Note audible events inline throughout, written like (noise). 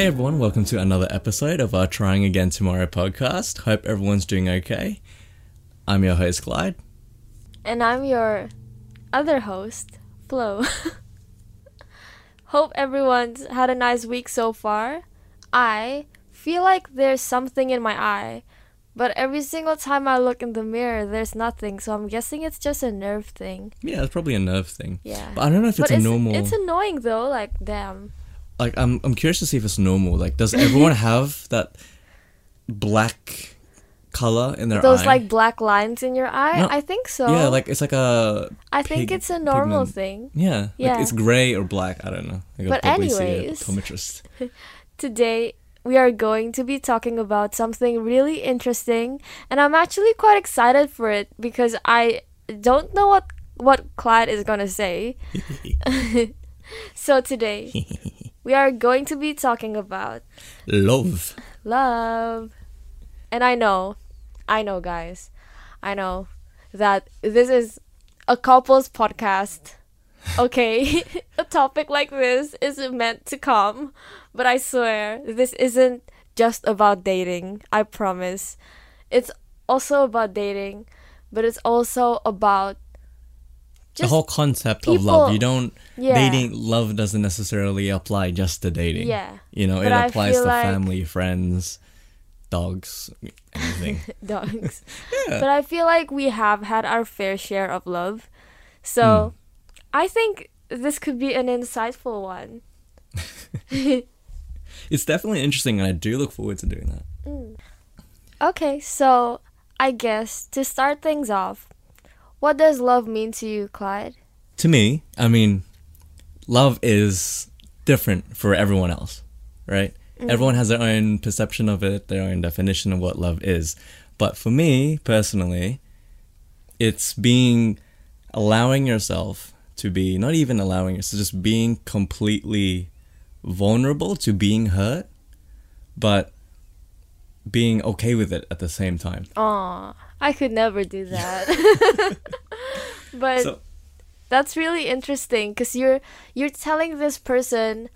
Hey everyone, welcome to another episode of our Trying Again Tomorrow podcast. Hope everyone's doing okay. I'm your host, Clyde. And I'm your other host, Flo. (laughs) Hope everyone's had a nice week so far. I feel like there's something in my eye, but every single time I look in the mirror, there's nothing, so I'm guessing it's just a nerve thing. Yeah, it's probably a nerve thing. Yeah. But I don't know if But it's a normal. It's annoying though, like, damn. Like, I'm, I'm curious to see if it's normal. Like, does everyone (laughs) have that black color in their eyes? Those eye? like black lines in your eye? No. I think so. yeah, like it's like a. I think it's a normal pigment. thing. Yeah, Yeah. like it's gray or black. I don't know. I But anyways. optometrist. (laughs) Today, we are going to be talking about something really interesting, and I'm actually quite excited for it because I don't know what what Clyde is going to say. (laughs) so today, we are going to be talking about Love. love. And I know, I know, guys, I know that this is a couples podcast. Okay, (laughs) a topic like this isn't meant to come, but I swear this isn't just about dating. I promise. It's also about dating, but it's also about the whole concept of love. You don't yeah. dating. Love doesn't necessarily apply just to dating. Yeah. You know, But it I applies to like- family, friends, dogs, anything. (laughs) dogs. (laughs) Yeah. But I feel like we have had our fair share of love. So hmm. I think this could be an insightful one. (laughs) it's definitely interesting, and I do look forward to doing that. Hmm. Okay, so I guess to start things off, what does love mean to you, Clyde? To me, I mean, love is different for everyone else, right? Mm-hmm. Everyone has their own perception of it, their own definition of what love is. But for me personally, it's being allowing yourself to be not even allowing yourself, just being completely vulnerable to being hurt, but being okay with it at the same time. Aw, I could never do that. (laughs) (laughs) but So that's really interesting because you're you're telling this person,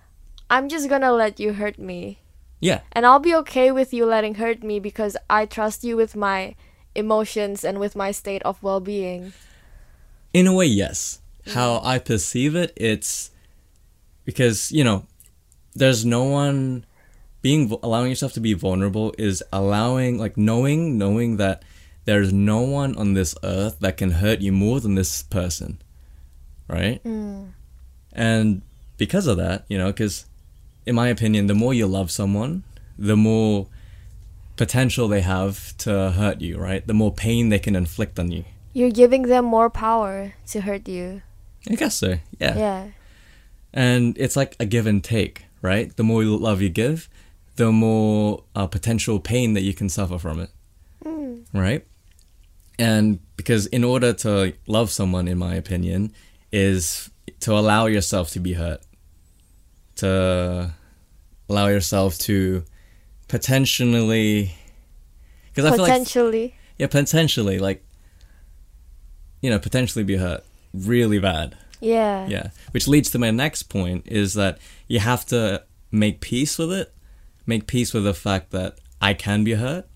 I'm just gonna let you hurt me. yeah, And I'll be okay with you letting hurt me because I trust you with my emotions and with my state of well being. in a way, yes. Mm. How I perceive it, it's because you know, there's no one being allowing yourself to be vulnerable is allowing like knowing knowing that there's no one on this earth that can hurt you more than this person, right? And because of that, you know, because in my opinion, the more you love someone, the more potential they have to hurt you, right? The more pain they can inflict on you. You're giving them more power to hurt you. I guess so. Yeah. Yeah. And it's like a give and take, right? The more love you give, the more uh, potential pain that you can suffer from it, right? And because in order to love someone, in my opinion, is to allow yourself to be hurt, to allow yourself to potentially, because I feel like Potentially. yeah, potentially like, you know, potentially be hurt really bad. yeah. Yeah, which leads to my next point is that you have to make peace with it, make peace with the fact that I can be hurt,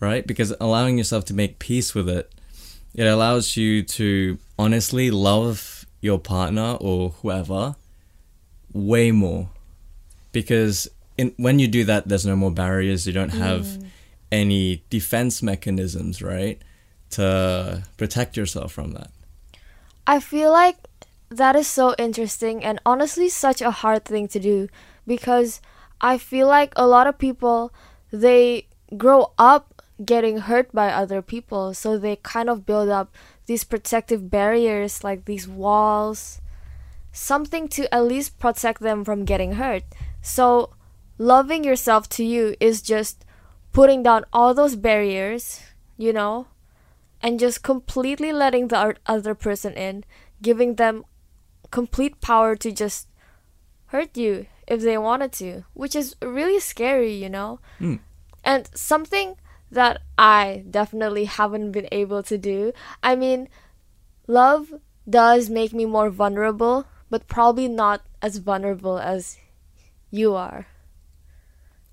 right? Because allowing yourself to make peace with it, it allows you to honestly love your partner or whoever way more. Because in, when you do that, there's no more barriers. You don't have mm. any defense mechanisms, right? To protect yourself from that. I feel like that is so interesting and honestly such a hard thing to do because I feel like a lot of people they grow up getting hurt by other people so they kind of build up these protective barriers like these walls something to at least protect them from getting hurt. So loving yourself to you is just putting down all those barriers, you know, and just completely letting the other person in, giving them complete power to just hurt you if they wanted to, which is really scary, you know? Mm. And something that I definitely haven't been able to do. I mean, love does make me more vulnerable, but probably not as vulnerable as you are.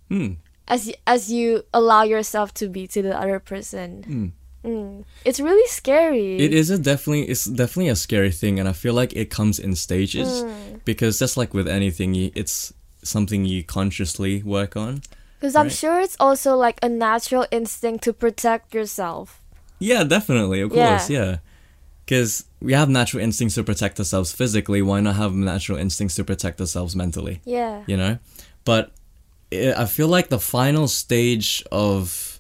Hmm. as as you allow yourself to be to the other person. Mm. It's really scary. It is a definitely it's definitely a scary thing, and I feel like it comes in stages because just like with anything, it's something you consciously work on. Because I'm right. sure it's also like a natural instinct to protect yourself. Yeah, definitely, of Yeah. course, yeah. Because we have natural instincts to protect ourselves physically. Why not have natural instincts to protect ourselves mentally? Yeah. You know, but i I feel like the final stage of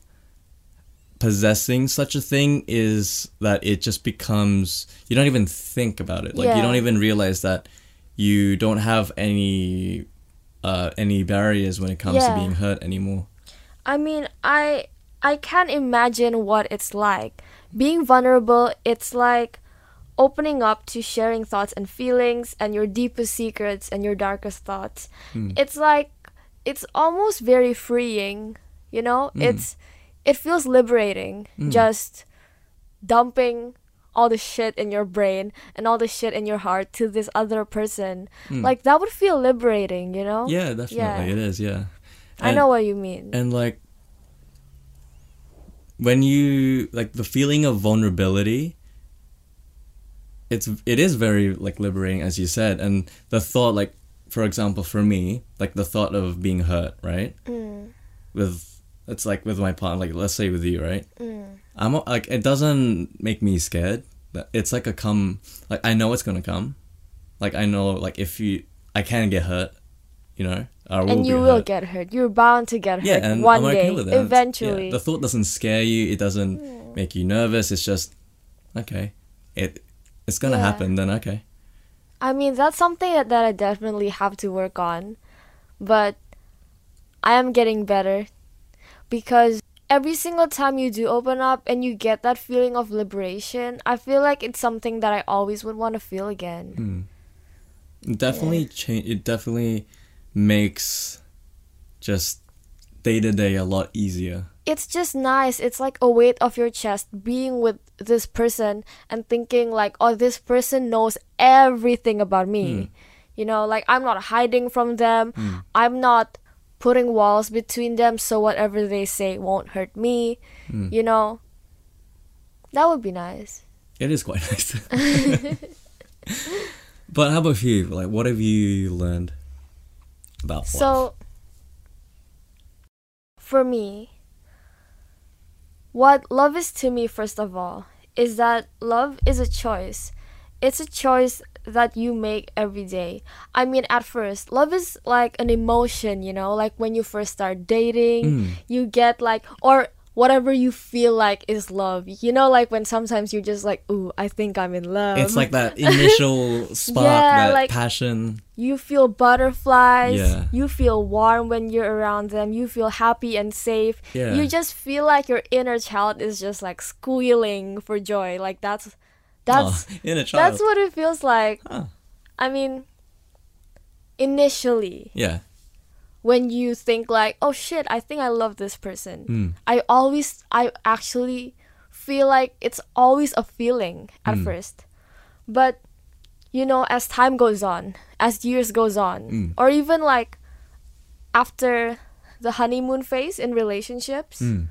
possessing such a thing is that it just becomes you don't even think about it. Like you don't even realize that you don't have any uh, any barriers when it comes Yeah. to being hurt anymore. I mean, I I can't imagine what it's like. Being vulnerable, it's like opening up to sharing thoughts and feelings and your deepest secrets and your darkest thoughts. Hmm. It's like it's almost very freeing, you know? Hmm. It's it feels liberating hmm. just dumping all the shit in your brain and all the shit in your heart to this other person. Like that would feel liberating, you know? Yeah, definitely Yeah. it is. Yeah, I know what you mean. and like when you like the feeling of vulnerability it's it is very like liberating as you said and the thought like for example for me like the thought of being hurt right Mm. with it's like with my partner like let's say with you right Mm. I'm like it doesn't make me scared But it's like a come like i know it's gonna come like i know like if you i can get hurt you know and you will hurt. get hurt. You're bound to get hurt Yeah, and one I'm day. Eventually. yeah, the thought doesn't scare you. It doesn't hmm. make you nervous. It's just okay. It it's gonna happen. Then okay. I mean, that's something that, that I definitely have to work on, but I am getting better because every single time you do open up and you get that feeling of liberation, I feel like it's something that I always would want to feel again. Hmm. It definitely change. It definitely makes just day to day a lot easier. It's just nice. It's like a weight off your chest being with this person and thinking like, oh, this person knows everything about me. Hmm. You know, like I'm not hiding from them. Hmm. I'm not putting walls between them so whatever they say won't hurt me. Hmm. You know, that would be nice. It is quite (laughs) nice. (laughs) but how about you? Like, what have you learned about love? So, for me, what love is to me, first of all, is that love is a choice. It's a choice that you make every day. I mean, at first, love is like an emotion, you know, like when you first start dating, Mm. you get like, or whatever you feel like is love. You know, like when sometimes you're just like, ooh, I think I'm in love. it's like that (laughs) initial spark, Yeah, that like- passion. You feel butterflies. Yeah. You feel warm when you're around them. You feel happy and safe. Yeah. You just feel like your inner child is just like squealing for joy. Like that's that's oh, in a child. that's what it feels like. Huh. I mean initially Yeah. when you think like, "Oh shit, I think I love this person." Mm. I always I actually feel like it's always a feeling at Mm. first. But you know, as time goes on, as years goes on, Mm. or even like after the honeymoon phase in relationships, Mm.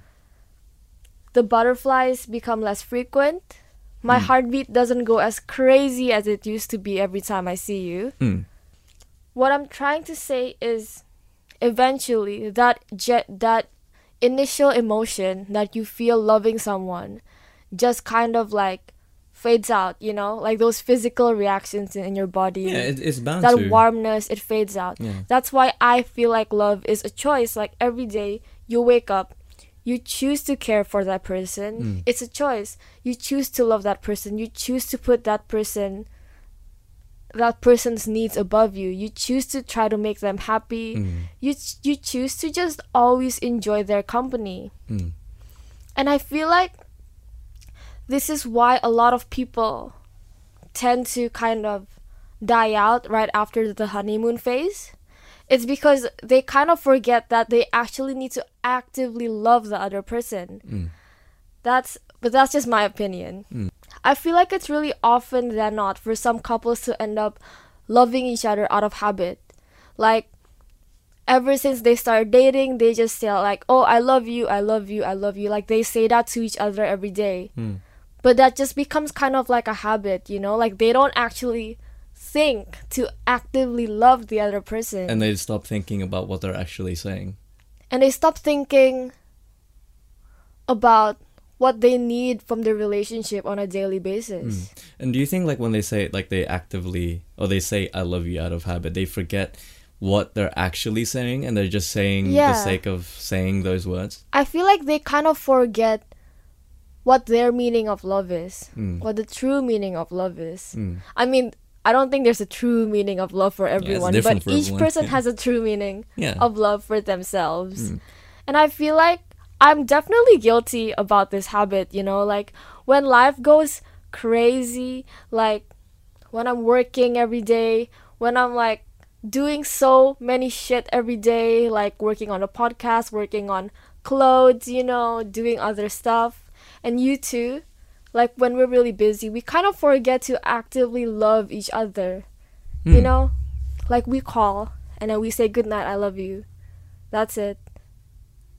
the butterflies become less frequent. My Mm. heartbeat doesn't go as crazy as it used to be every time I see you. Mm. What I'm trying to say is eventually that jet that initial emotion that you feel loving someone just kind of like fades out, you know? Like those physical reactions in, in your body. Yeah, it, it's bound that to. warmness, it fades out. Yeah. That's why I feel like love is a choice. Like every day you wake up, you choose to care for that person. Mm. It's a choice. You choose to love that person. You choose to put that person that person's needs above you. You choose to try to make them happy. Mm. You you choose to just always enjoy their company. Mm. And I feel like this is why a lot of people tend to kind of die out right after the honeymoon phase. It's because they kind of forget that they actually need to actively love the other person. Mm. That's but that's just my opinion. Mm. I feel like it's really often than not for some couples to end up loving each other out of habit. Like ever since they start dating, they just say like, "Oh, I love you, I love you, I love you." Like they say that to each other every day. Hmm. But that just becomes kind of like a habit, you know? Like they don't actually think to actively love the other person. And they stop thinking about what they're actually saying. and they stop thinking about what they need from the relationship on a daily basis. And do you think like when they say like they actively or they say I love you out of habit, they forget what they're actually saying and they're just saying Yeah. the sake of saying those words? I feel like they kind of forget what their meaning of love is, Mm. what the true meaning of love is. Mm. I mean, I don't think there's a true meaning of love for everyone, different but for each everyone, person yeah. (laughs) has a true meaning Yeah. of love for themselves. Mm. And I feel like I'm definitely guilty about this habit, you know, like when life goes crazy, like when I'm working every day, when I'm like doing so many shit every day, like working on a podcast, working on clothes, you know, doing other stuff. And you too, like when we're really busy, we kind of forget to actively love each other. You Hmm. know? Like we call and then we say goodnight, I love you. That's it.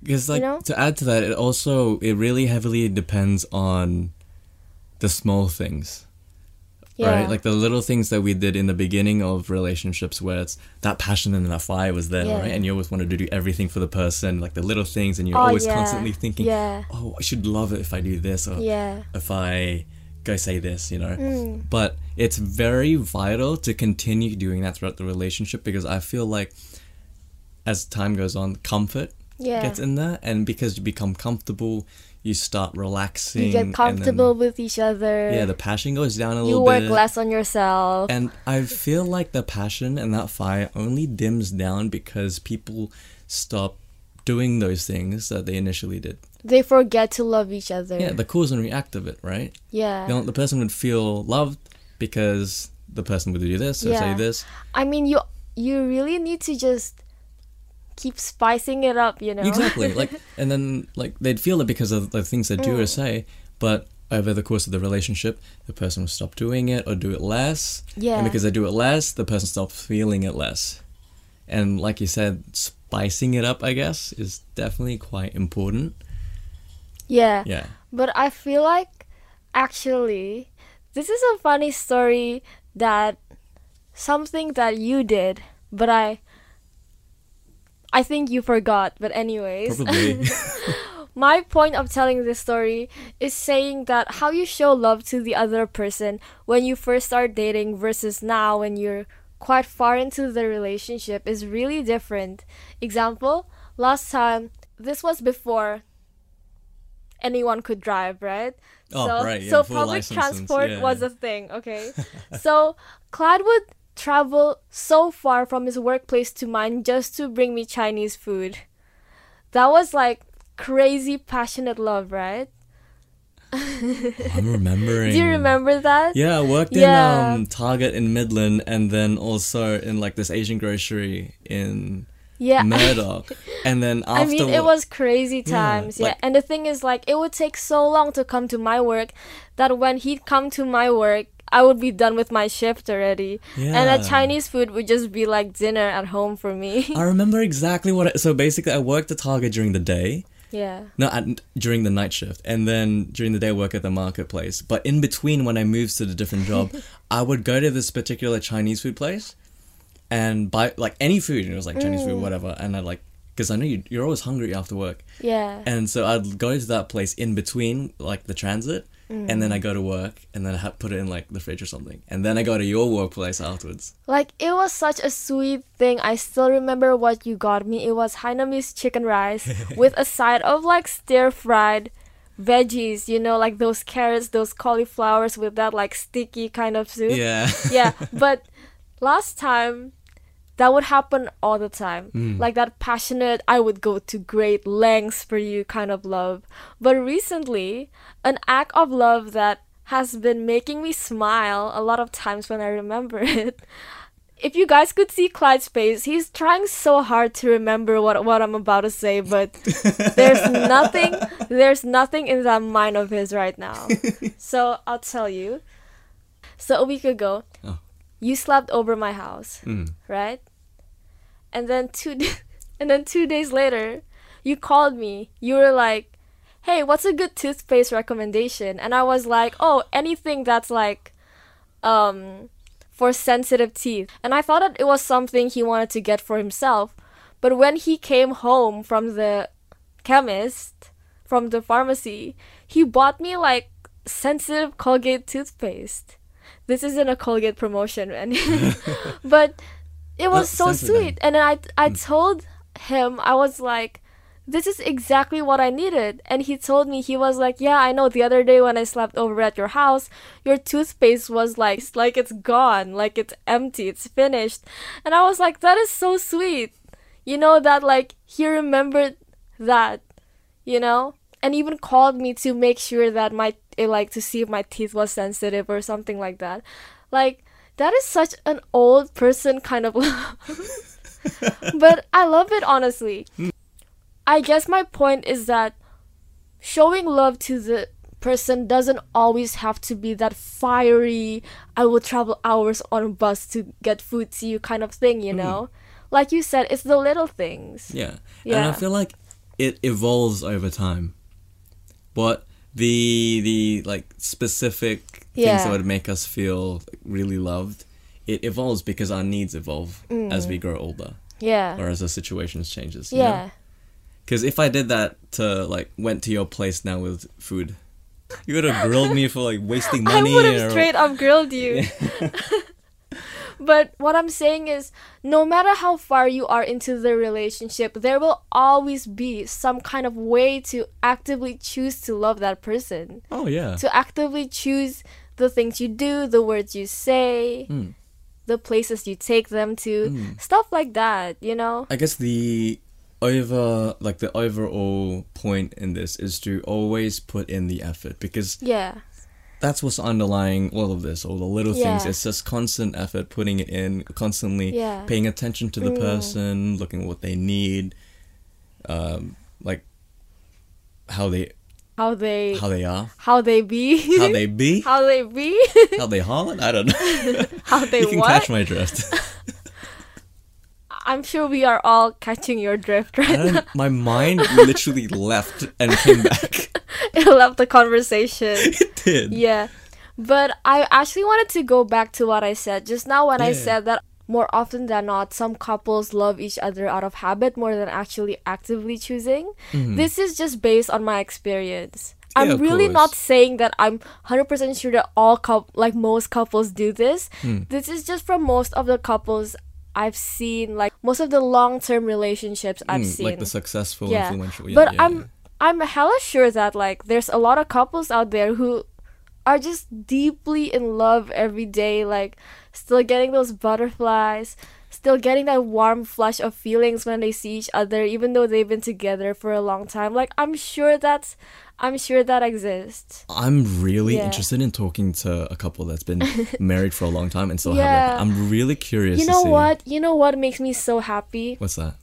Because like know? to add to that, it also it really heavily depends on the small things. Yeah. Right? Like the little things that we did in the beginning of relationships where it's that passion and that fire was there, Yeah. right? And you always wanted to do everything for the person, like the little things and you're Oh, always yeah. constantly thinking, Yeah. Oh, I should love it if I do this or Yeah. if I go say this, you know. Mm. But it's very vital to continue doing that throughout the relationship because I feel like as time goes on, comfort Yeah. gets in there, and because you become comfortable, you start relaxing. you get comfortable with each other. yeah, the passion goes down a you little bit. You work less on yourself. And I feel like the passion and that fire only dims down because people stop doing those things that they initially did. they forget to love each other. Yeah, the cause and react of it, right? yeah. You know, the person would feel loved because the person would do this or say this. I mean, you you really need to just keep spicing it up, you know. Exactly. (laughs) like, and then like they'd feel it because of the things they do Mm. or say, but over the course of the relationship, the person will stop doing it or do it less. Yeah. And because they do it less, the person stops feeling it less. And like you said, spicing it up, I guess, is definitely quite important. yeah. Yeah. But I feel like actually this is a funny story that something that you did, but I I think you forgot. But anyways, (laughs) (laughs) my point of telling this story is saying that how you show love to the other person when you first start dating versus now when you're quite far into the relationship is really different. Example, last time this was before anyone could drive, right? Oh, so, right, yeah, so public transport yeah, was yeah. a thing, okay? (laughs) so Clyde would travel so far from his workplace to mine just to bring me Chinese food. That was like crazy passionate love, right? (laughs) I'm remembering. Do you remember that? Yeah, I worked Yeah. in um, Target in Midland and then also in like this Asian grocery in Yeah. Murdoch. (laughs) and then I mean, it was crazy Yeah, times. Yeah, like- and the thing is, like, it would take so long to come to my work that when he'd come to my work, I would be done with my shift already, and Yeah. the Chinese food would just be like dinner at home for me. (laughs) I remember exactly what. I, so basically, I worked at Target during the day. yeah, No, at, during the night shift, and then during the day I work at the marketplace. But in between, when I moved to the different job, (laughs) I would go to this particular Chinese food place, and buy like any food. And it was like Chinese food, mm. whatever. And I like because I know you, you're always hungry after work, yeah, and so I'd go to that place in between, like the transit, and then I mm. go to work, and then I put it in like the fridge or something, and then I go to your workplace afterwards. like it was such a sweet thing. I still remember what you got me. It was Hainanese chicken rice (laughs) with a side of like stir fried veggies. You know, like those carrots, those cauliflowers with that like sticky kind of soup. Yeah. yeah, (laughs) but last time that would happen all the time. Like that passionate, I would go to great lengths for you kind of love. But recently, an act of love that has been making me smile a lot of times when I remember (laughs) it. If you guys could see Clyde's face, he's trying so hard to remember what what I'm about to say, but (laughs) there's nothing there's nothing in that mind of his right now. (laughs) So I'll tell you. So a week ago, Oh. you slept over my house, Mm. right? And then two (laughs) And then two days later, you called me. You were like, hey, what's a good toothpaste recommendation? And I was like, oh, anything that's like, um, for sensitive teeth. And I thought that it was something he wanted to get for himself. But when he came home from the chemist, from the pharmacy, he bought me like sensitive Colgate toothpaste. This isn't a Colgate promotion, man. (laughs) but it was so sweet. And then I I told him I was like this is exactly what I needed. And he told me, he was like, Yeah, I know the other day when I slept over at your house, your toothpaste was like, like it's gone, like it's empty, it's finished. And I was like, That is so sweet. You know, that like he remembered that, you know? And even called me to make sure that my, eh, like, to see if my teeth was sensitive or something like that. Like, that is such an old person kind of love. (laughs) but I love it honestly. I guess my point is that showing love to the person doesn't always have to be that fiery I will travel hours on a bus to get food to you kind of thing, you mm. know? Like you said, it's the little things. Yeah. yeah. And I feel like it evolves over time. But the the like specific things that would make us feel really loved, it evolves because our needs evolve as we mm. grow older Yeah. or as the situations changes. yeah. Because if I did that to like went to your place now with food, you would have grilled me for like wasting (laughs) money. I would have or- straight up grilled you. (laughs) but what I'm saying is, no matter how far you are into the relationship, there will always be some kind of way to actively choose to love that person. Oh yeah. To actively choose the things you do, the words you say, Mm. the places you take them to, Mm. stuff like that, you know? I guess the over like the overall point in this is to always put in the effort because Yeah. that's what's underlying all of this all the little things it's just constant effort putting it in constantly Yeah. paying attention to the Mm. person looking at what they need um like how they How they how they are how they be. how they be (laughs) how they be. how they holler i don't know (laughs) how they you can what? catch my drift (laughs) I'm sure we are all catching your drift right now. my mind literally left and came back it left the conversation. it did yeah. But I actually wanted to go back to what I said just now when I said that more often than not, some couples love each other out of habit more than actually actively choosing. Mhm. This is just based on my experience. I'm really not saying that I'm 100% sure that all coup- like most couples do this. Hmm. This is just from most of the couples I've seen, like most of the long-term relationships I've Mm, seen. like the successful Yeah. influential yeah, but yeah, I'm. I'm hella sure that like there's a lot of couples out there who are just deeply in love every day, like still getting those butterflies, still getting that warm flush of feelings when they see each other, even though they've been together for a long time. Like I'm sure that's I'm sure that exists. I'm really Yeah. interested in talking to a couple that's been (laughs) married for a long time and still have Yeah. that. I'm really curious You know what? You know what makes me so happy? What's that?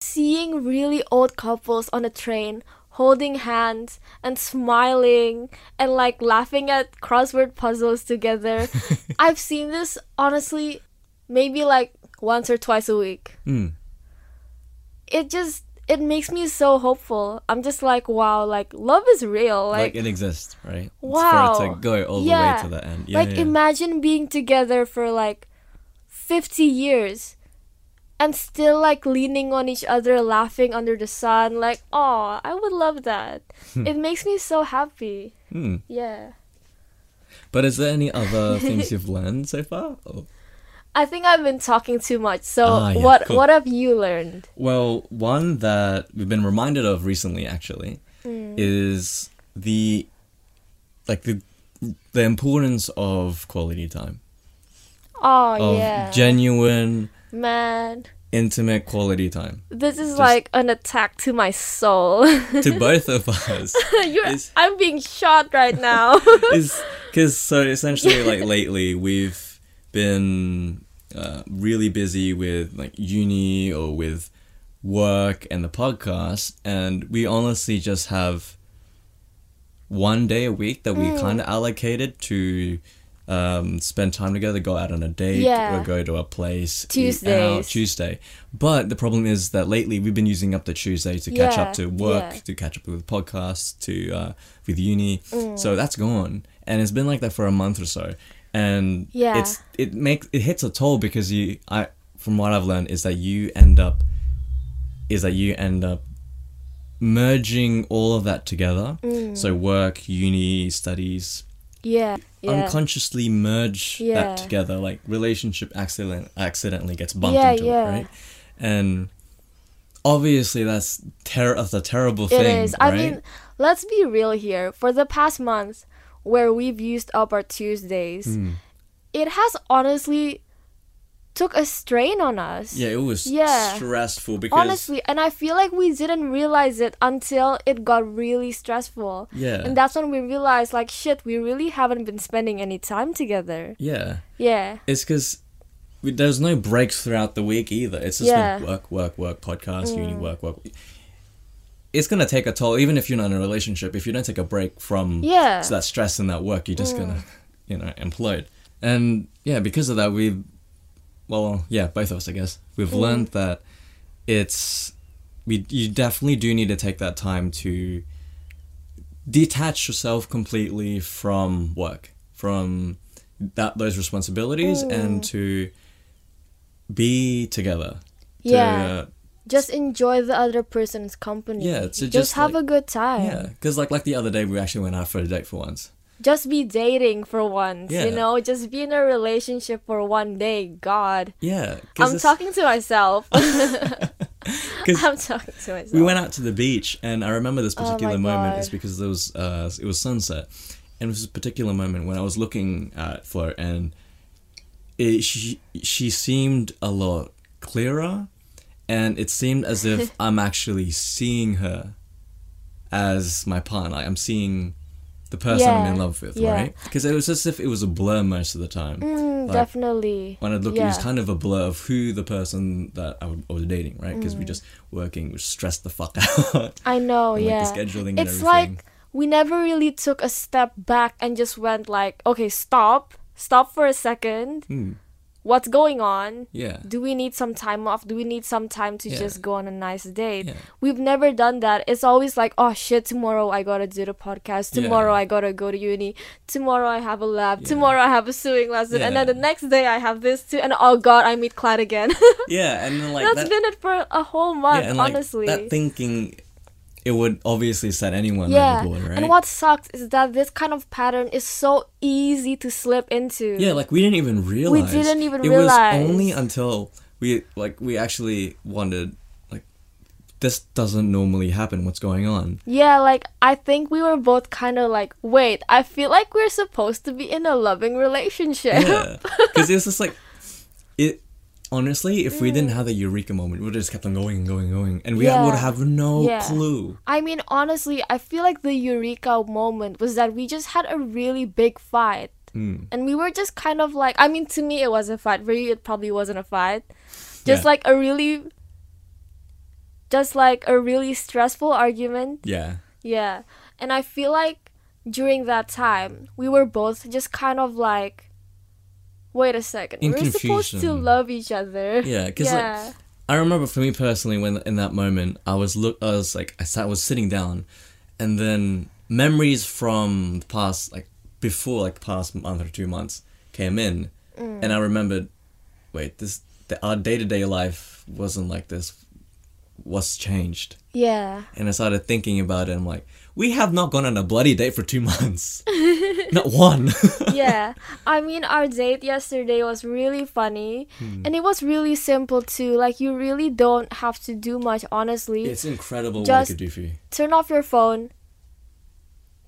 seeing really old couples on a train holding hands and smiling and like laughing at crossword puzzles together. (laughs) I've seen this honestly maybe like once or twice a week. Mm. It just it makes me so hopeful. I'm just like wow, like love is real. Like, Like it exists, right? It's Wow. For it to go all the Yeah. way to the end. Yeah, like yeah. imagine being together for like 50 years and still like leaning on each other laughing under the sun like oh i would love that it makes me so happy Hmm. yeah But is there any other (laughs) things you've learned so far? I think i've been talking too much so Ah, yeah, what cool. what have you learned Well, one that we've been reminded of recently, actually, Mm. is the like the the importance of quality time, oh of yeah genuine, man intimate quality time this is Just- like an attack to my soul to (laughs) both of us. (laughs) Is- i'm being shot right now (laughs) is because so essentially like lately we've been uh, really busy with like uni or with work and the podcast and we honestly just have one day a week that we Mm. kind of allocated to um, spend time together, go out on a date, Yeah. or go to a place. Tuesdays. Tuesday. But the problem is that lately we've been using up the Tuesday to catch Yeah, up to work, yeah. to catch up with podcasts, to uh, with uni. Mm. So that's gone, and it's been like that for a month or so. And Yeah. it's it makes it hits a toll because you I from what I've learned is that you end up is that you end up merging all of that together. Mm. So work, uni, studies, Yeah. Yeah. unconsciously merge Yeah. that together. Like relationship accident accidentally gets bumped Yeah, into it, right? And obviously that's ter- that's a terrible It thing. is. I mean, let's be real here. For the past month, where we've used up our Tuesdays, Mm. it has honestly took a strain on us. yeah, it was Yeah. stressful because Honestly, and I feel like we didn't realize it until it got really stressful. yeah, And that's when we realized, like, shit, we really haven't been spending any time together. yeah, Yeah. it's because there's no breaks throughout the week either. It's just Yeah. been work, work, work, podcast, uni, Mm. work, work. It's gonna take a toll, even if you're not in a relationship. If you don't take a break from Yeah. Mm. that stress and that work, you're just gonna, you know, implode. And yeah, because of that, we've, well, yeah, both of us, I guess, we've Mm. learned that it's, we, you definitely do need to take that time to detach yourself completely from work, from that those responsibilities, Mm. and to be together. To, Yeah. uh, Just enjoy the other person's company. Yeah, to just, just, have like- a good time. yeah, because like like the other day, we actually went out for a date for once. Just be dating for once, Yeah. you know? Just be in a relationship for one day. God. Yeah. I'm it's- talking to myself. (laughs) (laughs) I'm talking to myself. we went out to the beach and i remember this Oh particular my moment God. is because there was uh it was sunset and it was this particular moment when i was looking at flo and it, she she seemed a lot clearer and it seemed as if (laughs) i'm actually seeing her as my partner like i'm seeing the person i'm in love with yeah. right because it was as if it was a blur most of the time Mm, Like, definitely. when I look, it was kind of a blur of who the person that I was dating, right? Because we just working, we stressed the fuck (laughs) out. I know, and, Oh, yeah. The scheduling it's like we never really took a step back and just went like, okay, stop. Stop for a second. Hmm, What's going on? yeah. Do we need some time off? Do we need some time to Yeah. just go on a nice date? Yeah. We've never done that. It's always like, oh shit, tomorrow I gotta do the podcast. Yeah. Tomorrow I gotta go to uni. Tomorrow I have a lab. Yeah. Tomorrow I have a sewing lesson. And then the next day I have this too. And oh god, I meet Clyde again. (laughs) Yeah, and then like That's that, been it for a whole month, yeah, and like honestly. that thinking, it would obviously set anyone yeah. overboard, right? And what sucks is that this kind of pattern is so easy to slip into. yeah, like we didn't even realize. We didn't even it realize. was only until we like we actually wondered like this doesn't normally happen. What's going on? Yeah, like I think we were both kind of like, wait, I feel like we're supposed to be in a loving relationship. Yeah, because it's just like it. Honestly, if we didn't have the eureka moment, we would have just kept on going and going and going, and we Yeah. would have no Yeah. clue. I mean, honestly, I feel like the eureka moment was that we just had a really big fight. Mm. And we were just kind of like, I mean, to me, it was a fight. For you, it probably wasn't a fight. Just Yeah. like a really, just like a really stressful argument. Yeah, Yeah. And I feel like during that time, we were both just kind of like, wait a second, In we're supposed to love each other. (laughs) yeah, because yeah. like I remember for me personally, when in that moment, I was look, I was like, I sat, I was sitting down, and then memories from the past, like before, like past month or two months, came in, Mm. and I remembered, wait, this the, our day to day life wasn't like this. What's changed? yeah. And I started thinking about it. I'm like, we have not gone on a bloody date for two (laughs) months, (laughs) not one. (laughs) yeah. I mean, our date yesterday was really funny. Hmm. And it was really simple too. Like, you really don't have to do much, honestly. it's incredible what Just- it could do for you. Turn off your phone,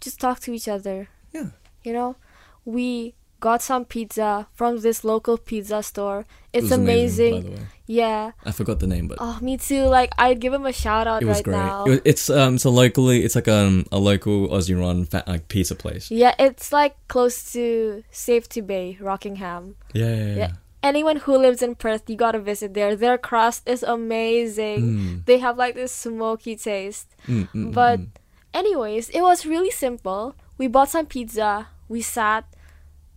just talk to each other. Yeah. You know? We got some pizza from this local pizza store. It It's amazing. way. Yeah. I forgot the name, but Oh, me too. Like, I'd give him a shout out it was right great. now. It was, it's um, it's a locally, it's like um, a local Aussie run fa- like pizza place. yeah, it's like close to Safety Bay, Rockingham. Yeah, yeah, yeah. Yeah. Anyone who lives in Perth, you gotta visit there. Their crust is amazing. Mm, They have like this smoky taste. mm, mm, But mm, anyways, it was really simple. We bought some pizza. We sat.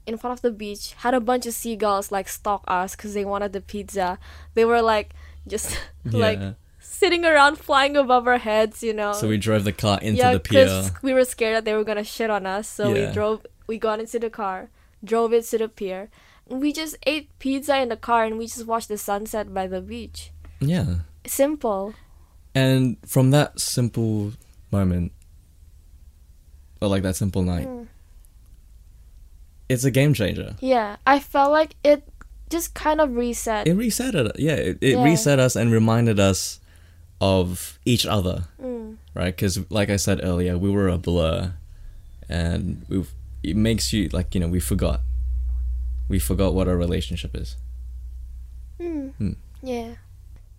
In front of the beach had a bunch of seagulls like stalk us because they wanted the pizza. They were like just (laughs) like sitting around flying above our heads, you know. So we drove the car into yeah, the pier. we were scared that they were gonna shit on us. So Yeah. we drove. We got into the car, drove it to the pier. And we just ate pizza in the car and we just watched the sunset by the beach. Yeah. Simple. And from that simple moment, or like that simple night, Mm. It's a game changer. Yeah, I felt like it just kind of reset. It reset it. Yeah, it, it Yeah. reset us and reminded us of each other, Mm. right? Because, like I said earlier, we were a blur, and we it makes you like you know we forgot, we forgot what our relationship is. Mm. Hmm. Yeah.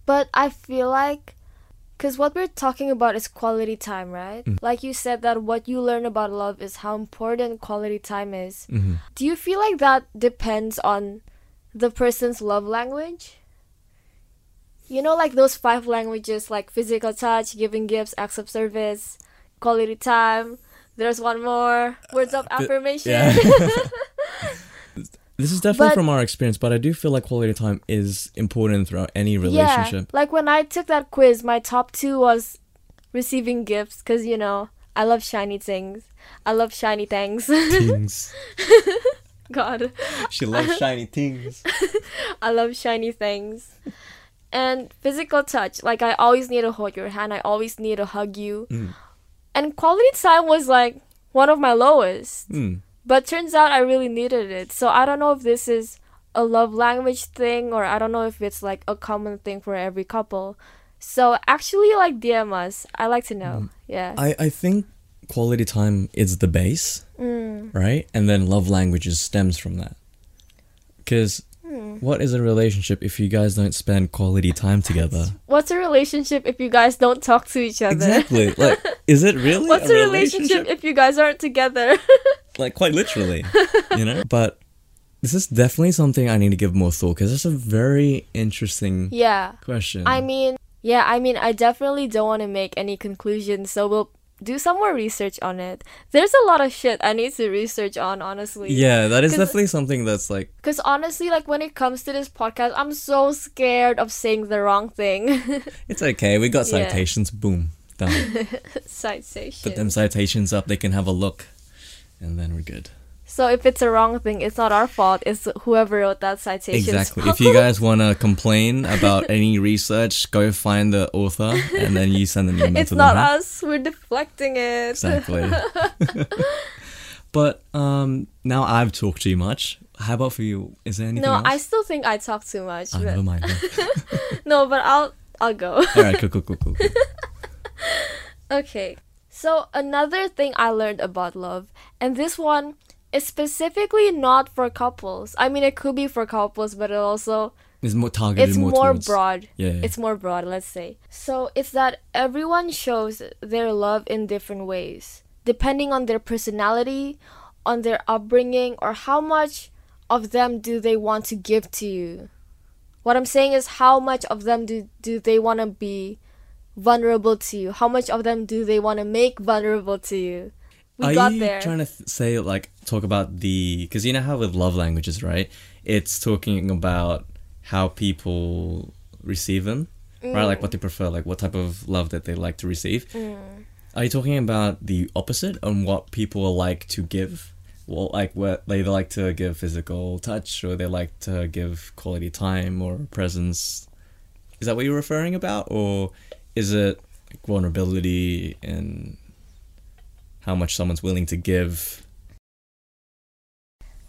But I feel like, because what we're talking about is quality time, right? Mm. Like you said, that what you learn about love is how important quality time is. hmm Do you feel like that depends on the person's love language? You know, like those five languages like physical touch, giving gifts, acts of service, quality time. There's one more words of th- affirmation. yeah. (laughs) (laughs) This is definitely But- from our experience, but I do feel like quality time is important throughout any relationship. Yeah, like when I took that quiz, my top two was receiving gifts because you know I love shiny things. I love shiny things. Things. (laughs) God, She loves (laughs) shiny things. (laughs) I love shiny things. And physical touch, like I always need to hold your hand. I always need to hug you. Mm. And quality time was like one of my lowest. Mm. But turns out I really needed it. So I don't know if this is a love language thing or I don't know if it's like a common thing for every couple. So actually like DM us. I like to know. Yeah. I, I think quality time is the base, Mm. right? And then love languages stems from that. Because Hmm. what is a relationship if you guys don't spend quality time together? What's a relationship if you guys don't talk to each other? Exactly. Like, is it (laughs) really What's a relationship if you guys aren't together? (laughs) like, quite literally, you know? (laughs) But this is definitely something I need to give more thought because it's a very interesting yeah. question. I mean, yeah, I mean, I definitely don't want to make any conclusions, so we'll do some more research on it. There's a lot of shit I need to research on, honestly. yeah, that is definitely something that's like, Because honestly, like when it comes to this podcast, I'm so scared of saying the wrong thing. (laughs) it's okay. We got Yeah. citations. Boom. Done. (laughs) Citation. Put them citations up. They can have a look. And then we're good. So if it's a wrong thing, it's not our fault. It's whoever wrote that citation. Exactly. if you guys want to complain about (laughs) any research, go find the author and then you send an email it's to not them. huh? us. We're deflecting it. Exactly. (laughs) (laughs) but um, now I've talked too much. How about for you? Is there anything No, else? I still think I talk too much. Oh, but- never mind. no, but I'll I'll go. All right, cool, cool, cool, cool. cool. Okay. So another thing I learned about love, and this one is specifically not for couples. I mean, it could be for couples, but it also It's more targeted. it's more, more towards, broad. Yeah. yeah. It's more broad, let's say. So it's that everyone shows their love in different ways, depending on their personality, on their upbringing, or how much of them do they want to give to you. What I'm saying is how much of them do, do they want to be vulnerable to you? How much of them do they want to make vulnerable to you? We Are got you there. trying to th- say like talk about the because you know how with love languages, right? It's talking about how people receive them, right? Like what they prefer, like what type of love that they like to receive. Mm. Are you talking about the opposite on what people like to give? Well, like what they like to give physical touch, or they like to give quality time or presence. Is that what you're referring about, or is it like vulnerability and how much someone's willing to give?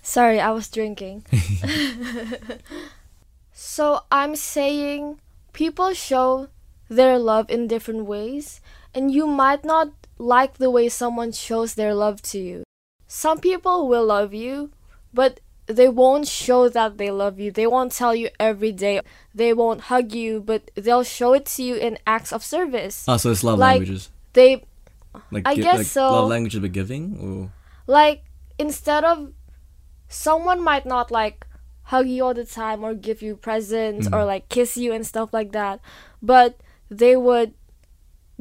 Sorry, I was drinking. (laughs) (laughs) so I'm saying people show their love in different ways, and you might not like the way someone shows their love to you. Some people will love you, but they won't show that they love you. They won't tell you every day. They won't hug you, but they'll show it to you in acts of service. Ah, so it's love Like- languages. They Like I guess like so. Love languages of giving, or like instead of someone might not like hug you all the time or give you presents or Mhm. like kiss you and stuff like that but they would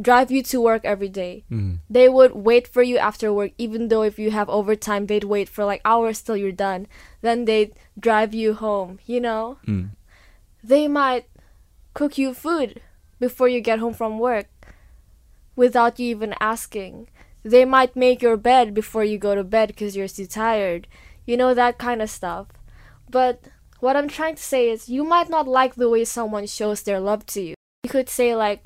drive you to work every day. Mm. They would wait for you after work, even though if you have overtime, they'd wait for like hours till you're done. Then they'd drive you home, you know? Mm. They might cook you food before you get home from work without you even asking. They might make your bed before you go to bed because you're too tired. You know, that kind of stuff. But what I'm trying to say is, you might not like the way someone shows their love to you. You could say, like,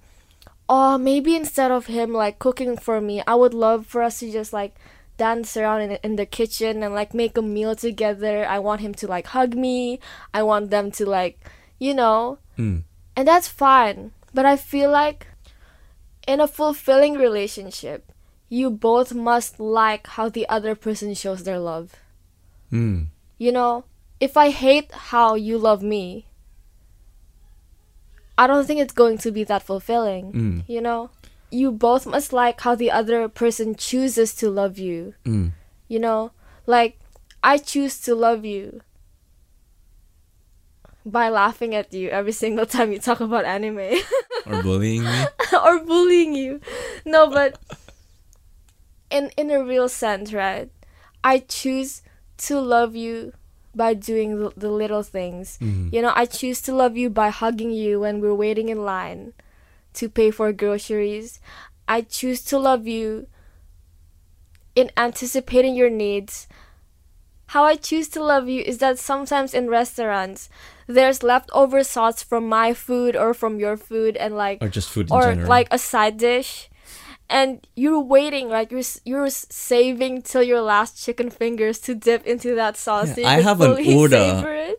oh, maybe instead of him, like, cooking for me, I would love for us to just, like, dance around in, in the kitchen and, like, make a meal together. I want him to, like, hug me. I want them to, like, you know, Mm. and that's fine. But I feel like in a fulfilling relationship, you both must like how the other person shows their love. Mm. You know, if I hate how you love me, I don't think it's going to be that fulfilling. Mm. You know, you both must like how the other person chooses to love you. Mm. You know, like I choose to love you by laughing at you every single time you talk about anime. (laughs) Or bullying me. (laughs) or bullying you. No, but in in a real sense, right? I choose to love you by doing the, the little things. Mm. You know, I choose to love you by hugging you when we're waiting in line to pay for groceries. I choose to love you in anticipating your needs. How I choose to love you is that sometimes in restaurants, there's leftover sauce from my food or from your food, and like Or just food in or general. like a side dish and you're waiting like you're you're saving till your last chicken fingers to dip into that sauce Yeah, so I have an order.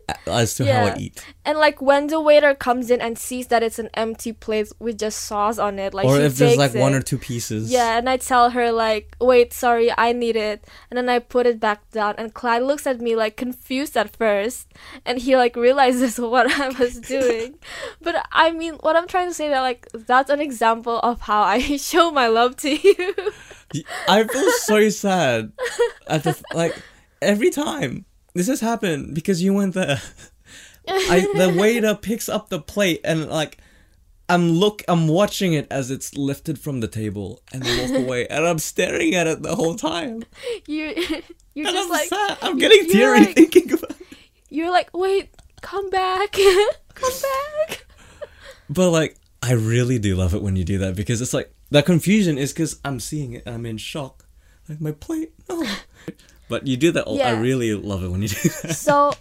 Uh, as to how I eat. and like when the waiter comes in and sees that it's an empty plate with just sauce on it like or if there's like one or two pieces. yeah and i tell her like wait sorry i need it and then i put it back down and clyde looks at me like confused at first and he like realizes (laughs) what i was doing (laughs) but i mean what i'm trying to say that like that's an example of how i (laughs) show my love to you I feel so (laughs) sad at the like every time this has happened because you went there. I the waiter picks up the plate and like I'm look I'm watching it as it's lifted from the table and they walk away and I'm staring at it the whole time. you you're And just I'm like sad. I'm getting teary like- thinking about it. you're like wait come back (laughs) come back But like I really do love it when you do that because it's like the confusion is because I'm seeing it and I'm in shock. Like my plate, no. (laughs) But you do that. all I really love it when you do (laughs) that. so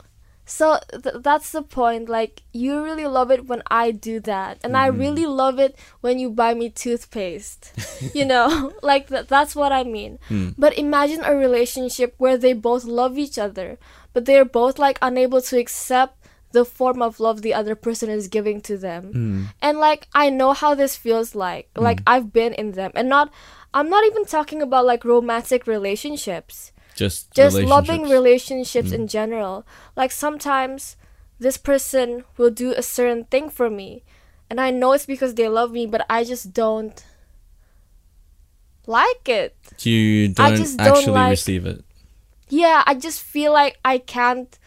so th- that's the point like you really love it when i do that and i mm-hmm. really love it when you buy me toothpaste (laughs) you know like th- that's what i mean hmm. but imagine a relationship where they both love each other but they're both like unable to accept the form of love the other person is giving to them hmm. and like i know how this feels like hmm. like i've been in them and not i'm not even talking about like romantic relationships Just just loving relationships. relationships in general. Like sometimes this person will do a certain thing for me, and I know it's because they love me, but I just don't like it. you I don't just don't actually like- receive it. Yeah, I just feel like I can't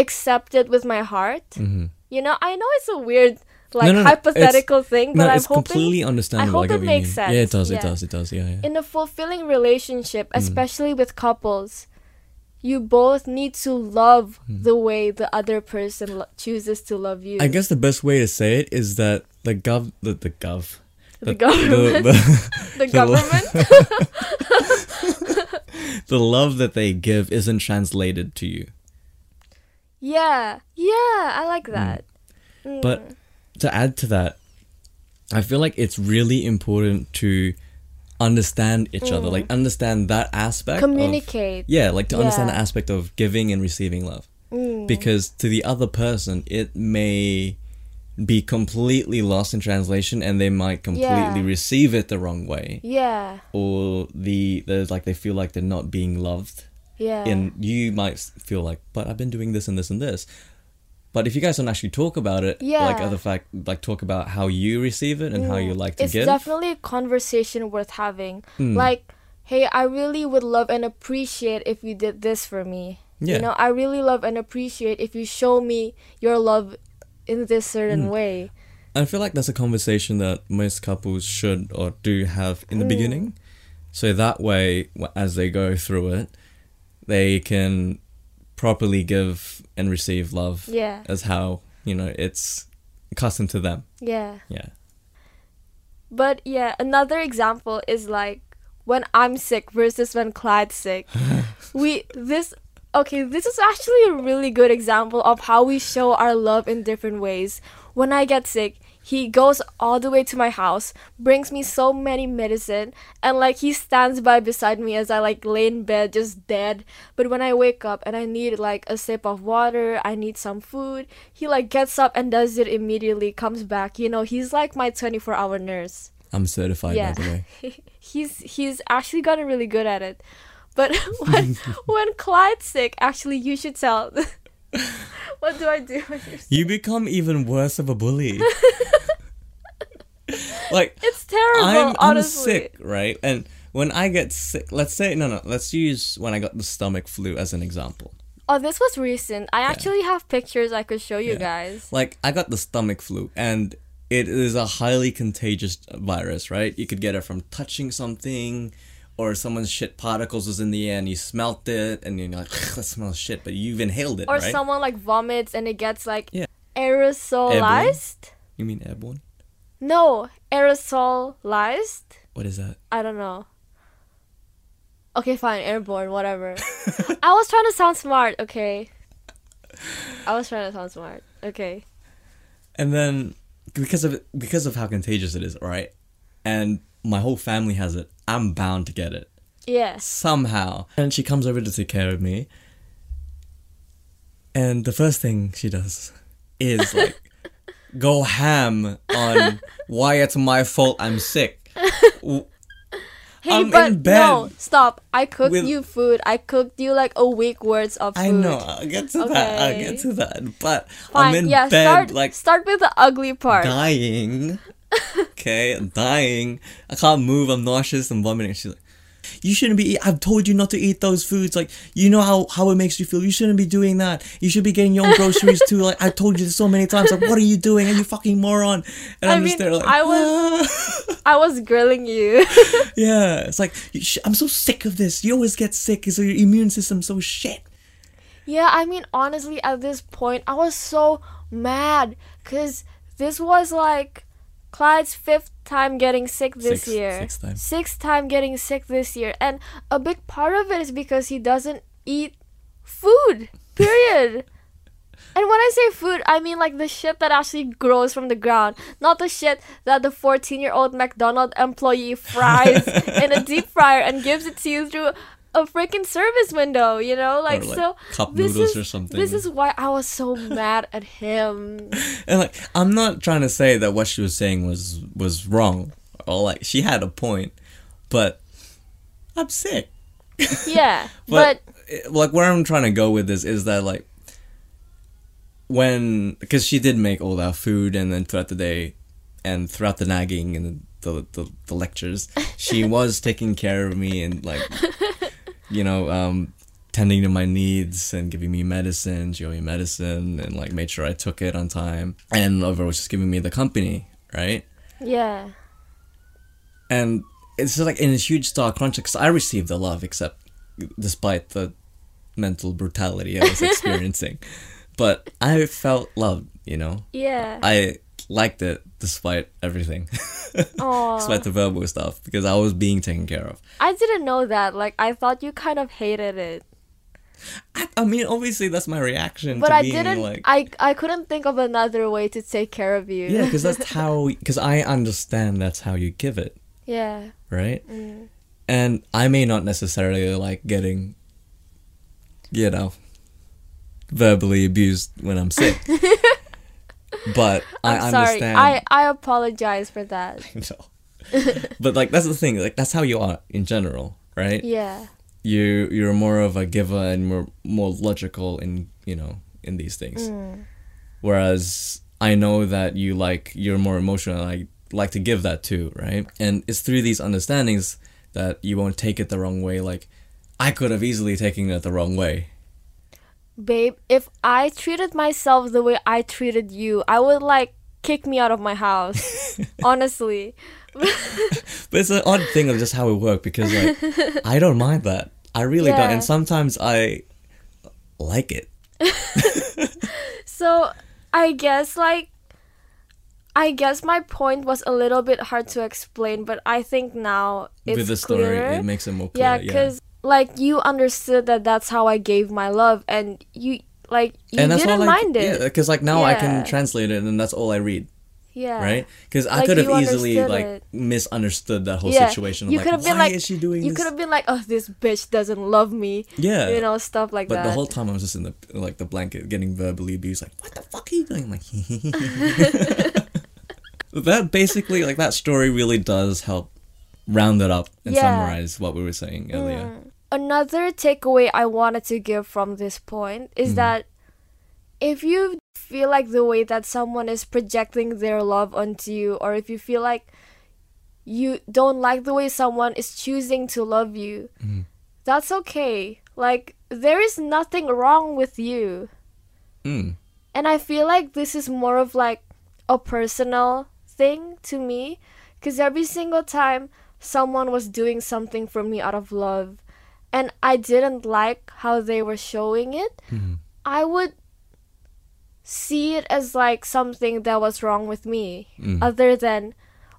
accept it with my heart. hmm You know, I know it's a weird, like No, no, no, hypothetical thing, but I'm it's hoping completely understandable. hope I it makes mean. Yeah, it sense, does. It does. It does. Yeah, yeah. in a fulfilling relationship, Mm. especially with couples, you both need to love the way the other person lo- chooses to love you. Mm. I guess the best way to say it is that the gov, the, the gov, The government. the, the (laughs) the (laughs) government. (laughs) the love that they give isn't translated to you. Yeah, yeah, I like that. Mm. But to add to that, I feel like it's really important to understand each other, like understand that aspect. of- Mm. communicate. yeah, like to understand the aspect of giving and receiving love. Mm. Because to the other person, it may be completely lost in translation and they might completely Yeah. receive it the wrong way. Yeah, Or the there's like they feel like they're not being loved. Yeah. And you might feel like, but I've been doing this and this and this. But if you guys don't actually talk about it, yeah. like other fact, like talk about how you receive it and how you like to it's give. It's definitely a conversation worth having. Mm. Like, hey, I really would love and appreciate if you did this for me. Yeah. You know, I really love and appreciate if you show me your love in this certain Mm. way. I feel like that's a conversation that most couples should or do have in the beginning. So that way, as they go through it, they can properly give and receive love Yeah. as how, you know, it's accustomed to them. Yeah. Yeah. But yeah, another example is like when I'm sick versus when Clyde's sick. (laughs) we this okay, this is actually a really good example of how we show our love in different ways. When I get sick, he goes all the way to my house, brings me so many medicine, and like he stands by beside me as I like lay in bed just dead. But when I wake up and I need like a sip of water, I need some food, he like gets up and does it immediately, comes back. You know, he's like my 24 hour nurse. I'm certified, Yeah. by the way. (laughs) he's he's actually gotten really good at it. But (laughs) when (laughs) when Clyde's sick, actually you should tell (laughs) what do I do when you're? You become even worse of a bully. (laughs) like, It's terrible, I'm, I'm sick, right? And when I get sick, let's say, no, no, let's use when I got the stomach flu as an example. Oh, this was recent. I actually have pictures I could show you Yeah. guys. Like, I got the stomach flu, and it is a highly contagious virus, right? You could get it from touching something, or someone's shit particles was in the air and you smelt it, and you're like, that smells shit, but you've inhaled it, Or right? someone like vomits and it gets like Yeah. aerosolized. You mean airborne? No, aerosolized. What is that? I don't know. Okay, fine, airborne, whatever. (laughs) I was trying to sound smart, okay. I was trying to sound smart. Okay. And then because of because of how contagious it is, right? And my whole family has it. I'm bound to get it Yeah. somehow. And she comes over to take care of me. And the first thing she does is (laughs) like go ham on (laughs) why it's my fault I'm sick. Hey, I'm but in bed no, stop. I cooked with- you food. I cooked you like a week worth of food. I know. I'll get to that. I'll get to that. But Fine. I'm in yeah, bed start like start with the ugly part. dying. Okay, I'm dying. I can't move. I'm nauseous. I'm vomiting. She's like, "You shouldn't be. I've told you not to eat those foods. Like, you know how how it makes you feel. You shouldn't be doing that. You should be getting your own groceries too. Like, I told you this so many times. Like, what are you doing? Are you fucking moron?" And I I'm just there like, I was- ah. I was grilling you. (laughs) yeah. It's like you sh- I'm so sick of this. You always get sick. So your immune system's so shit. yeah, I mean, honestly, at this point, I was so mad because this was like Clyde's fifth time getting sick this year. sixth time. Sixth time getting sick this year, and a big part of it is because he doesn't eat food. (laughs) Period. And when I say food, I mean like the shit that actually grows from the ground, not the shit that the 14 year old McDonald employee fries (laughs) in a deep fryer and gives it to you through a freaking service window, you know? Like, like so. cup this noodles is, or something. This is why I was so mad at him. (laughs) And like, I'm not trying to say that what she was saying was was wrong, or like she had a point, but I'm sick. (laughs) Yeah. But, but eh, like, where I'm trying to go with this is that like, when because she did make all that food, and then throughout the day, and throughout the nagging and the the, the lectures, she (laughs) was taking care of me and like, you know, um, tending to my needs and giving me medicine, showing me medicine, and like made sure I took it on time, and overall was just giving me the company, right? yeah. and it's just like in a huge stark crunch because I received the love, except despite the mental brutality I was (laughs) experiencing, but I felt loved. You know, Yeah. I liked it despite everything, (laughs) despite the verbal stuff, because I was being taken care of. I didn't know that. Like, I thought you kind of hated it. I, I mean, obviously that's my reaction But to I being didn't. like. I I couldn't think of another way to take care of you. yeah, because that's (laughs) how. Because I understand that's how you give it, yeah. right? Mm. And I may not necessarily like getting, you know, verbally abused when I'm sick. (laughs) but (laughs) I I'm sorry. understand. I I apologize for that. (laughs) No. but like that's the thing. Like that's how you are in general, right? Yeah. You you're more of a giver and more more logical in you know in these things. Mm. Whereas I know that you like you're more emotional. and I like to give that too, right? And it's through these understandings that you won't take it the wrong way. Like I could have easily taken it the wrong way. Babe, if I treated myself the way I treated you, I would like kick me out of my house. (laughs) honestly. (laughs) But it's an odd thing of just how it worked because like I don't mind that. I really don't, and sometimes I like it. (laughs) So I guess like I guess my point was a little bit hard to explain, but I think now it's With the story, clearer. it makes it more clear. yeah, Yeah, because like you understood that that's how I gave my love, and you like you and that's didn't all I, mind it. Yeah, because like now I can translate it, and that's all I read, Yeah. right? Because I Like, could have easily like it. misunderstood that whole Yeah, situation. I'm you like, could have been why like- is she doing You could have been like, "Oh, this bitch doesn't love me," yeah, you know, stuff like But that. But the whole time I was just in the like the blanket, getting verbally abused. Like, what the fuck are you doing? I'm like, (laughs) that basically like that story really does help round it up and Yeah. summarize what we were saying earlier. Mm. Another takeaway I wanted to give from this point is Mhm. that if you feel like the way that someone is projecting their love onto you, or if you feel like you don't like the way someone is choosing to love you, Mhm. that's okay. Like, there is nothing wrong with you. Mm. And I feel like this is more of like a personal thing to me because every single time someone was doing something for me out of love and I didn't like how they were showing it, Mhm. I would see it as like something that was wrong with me Mm. other than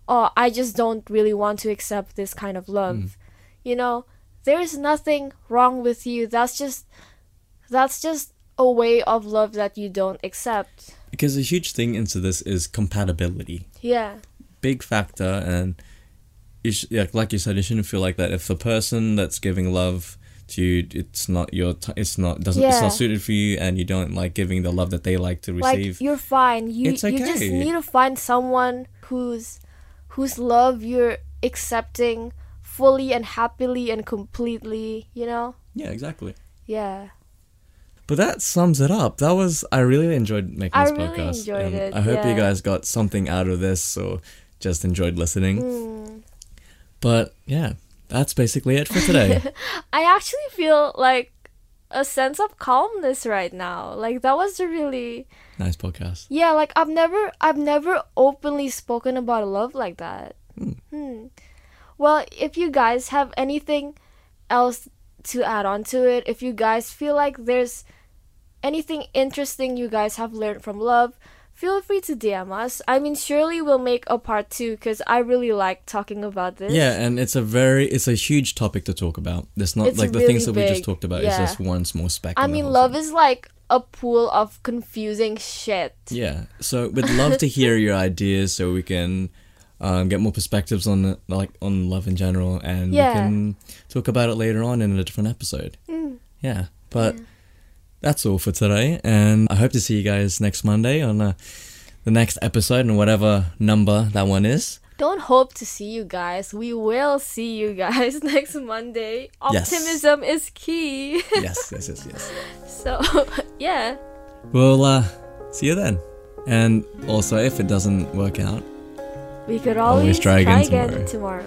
oh I just don't really want to accept this kind of love. You know, there's nothing wrong with you. That's just that's just a way of love that you don't accept. Because a huge thing into this is compatibility. Yeah. Big factor, and you sh- yeah, like you said, you shouldn't feel like that. If the person that's giving love to you, it's not your, t- it's not doesn't, it's not suited for you, and you don't like giving the love that they like to Like receive. you're fine. You It's you just need to find someone whose whose love you're accepting fully and happily and completely, you know? yeah, exactly. Yeah. But that sums it up. That was I really enjoyed making I this really podcast. enjoyed it, I hope you guys got something out of this or just enjoyed listening. Mm. But yeah, that's basically it for today. (laughs) I actually feel like a sense of calmness right now. Like that was a really nice podcast. Yeah, like I've never I've never openly spoken about love like that. Hmm. Hmm. Well, if you guys have anything else to add on to it, if you guys feel like there's anything interesting you guys have learned from love, feel free to DM us. I mean, surely we'll make a part 2 cuz I really like talking about this. Yeah, and it's a very it's a huge topic to talk about. It's not It's like the things that really we just talked about. yeah. It's just one small speck. I mean, love thing. is like a pool of confusing shit. Yeah, so we'd love to hear your (laughs) ideas so we can um, get more perspectives on like on love in general, and Yeah. we can talk about it later on in a different episode. Mm. Yeah, but that's all for today, and I hope to see you guys next Monday on uh, the next episode and whatever number that one is. Don't hope to see you guys. We will see you guys (laughs) next Monday. Yes. Optimism is key. (laughs) yes, yes, yes, yes. so, (laughs) yeah. We'll uh, see you then. And also, if it doesn't work out, We could Always always, try try, again again tomorrow.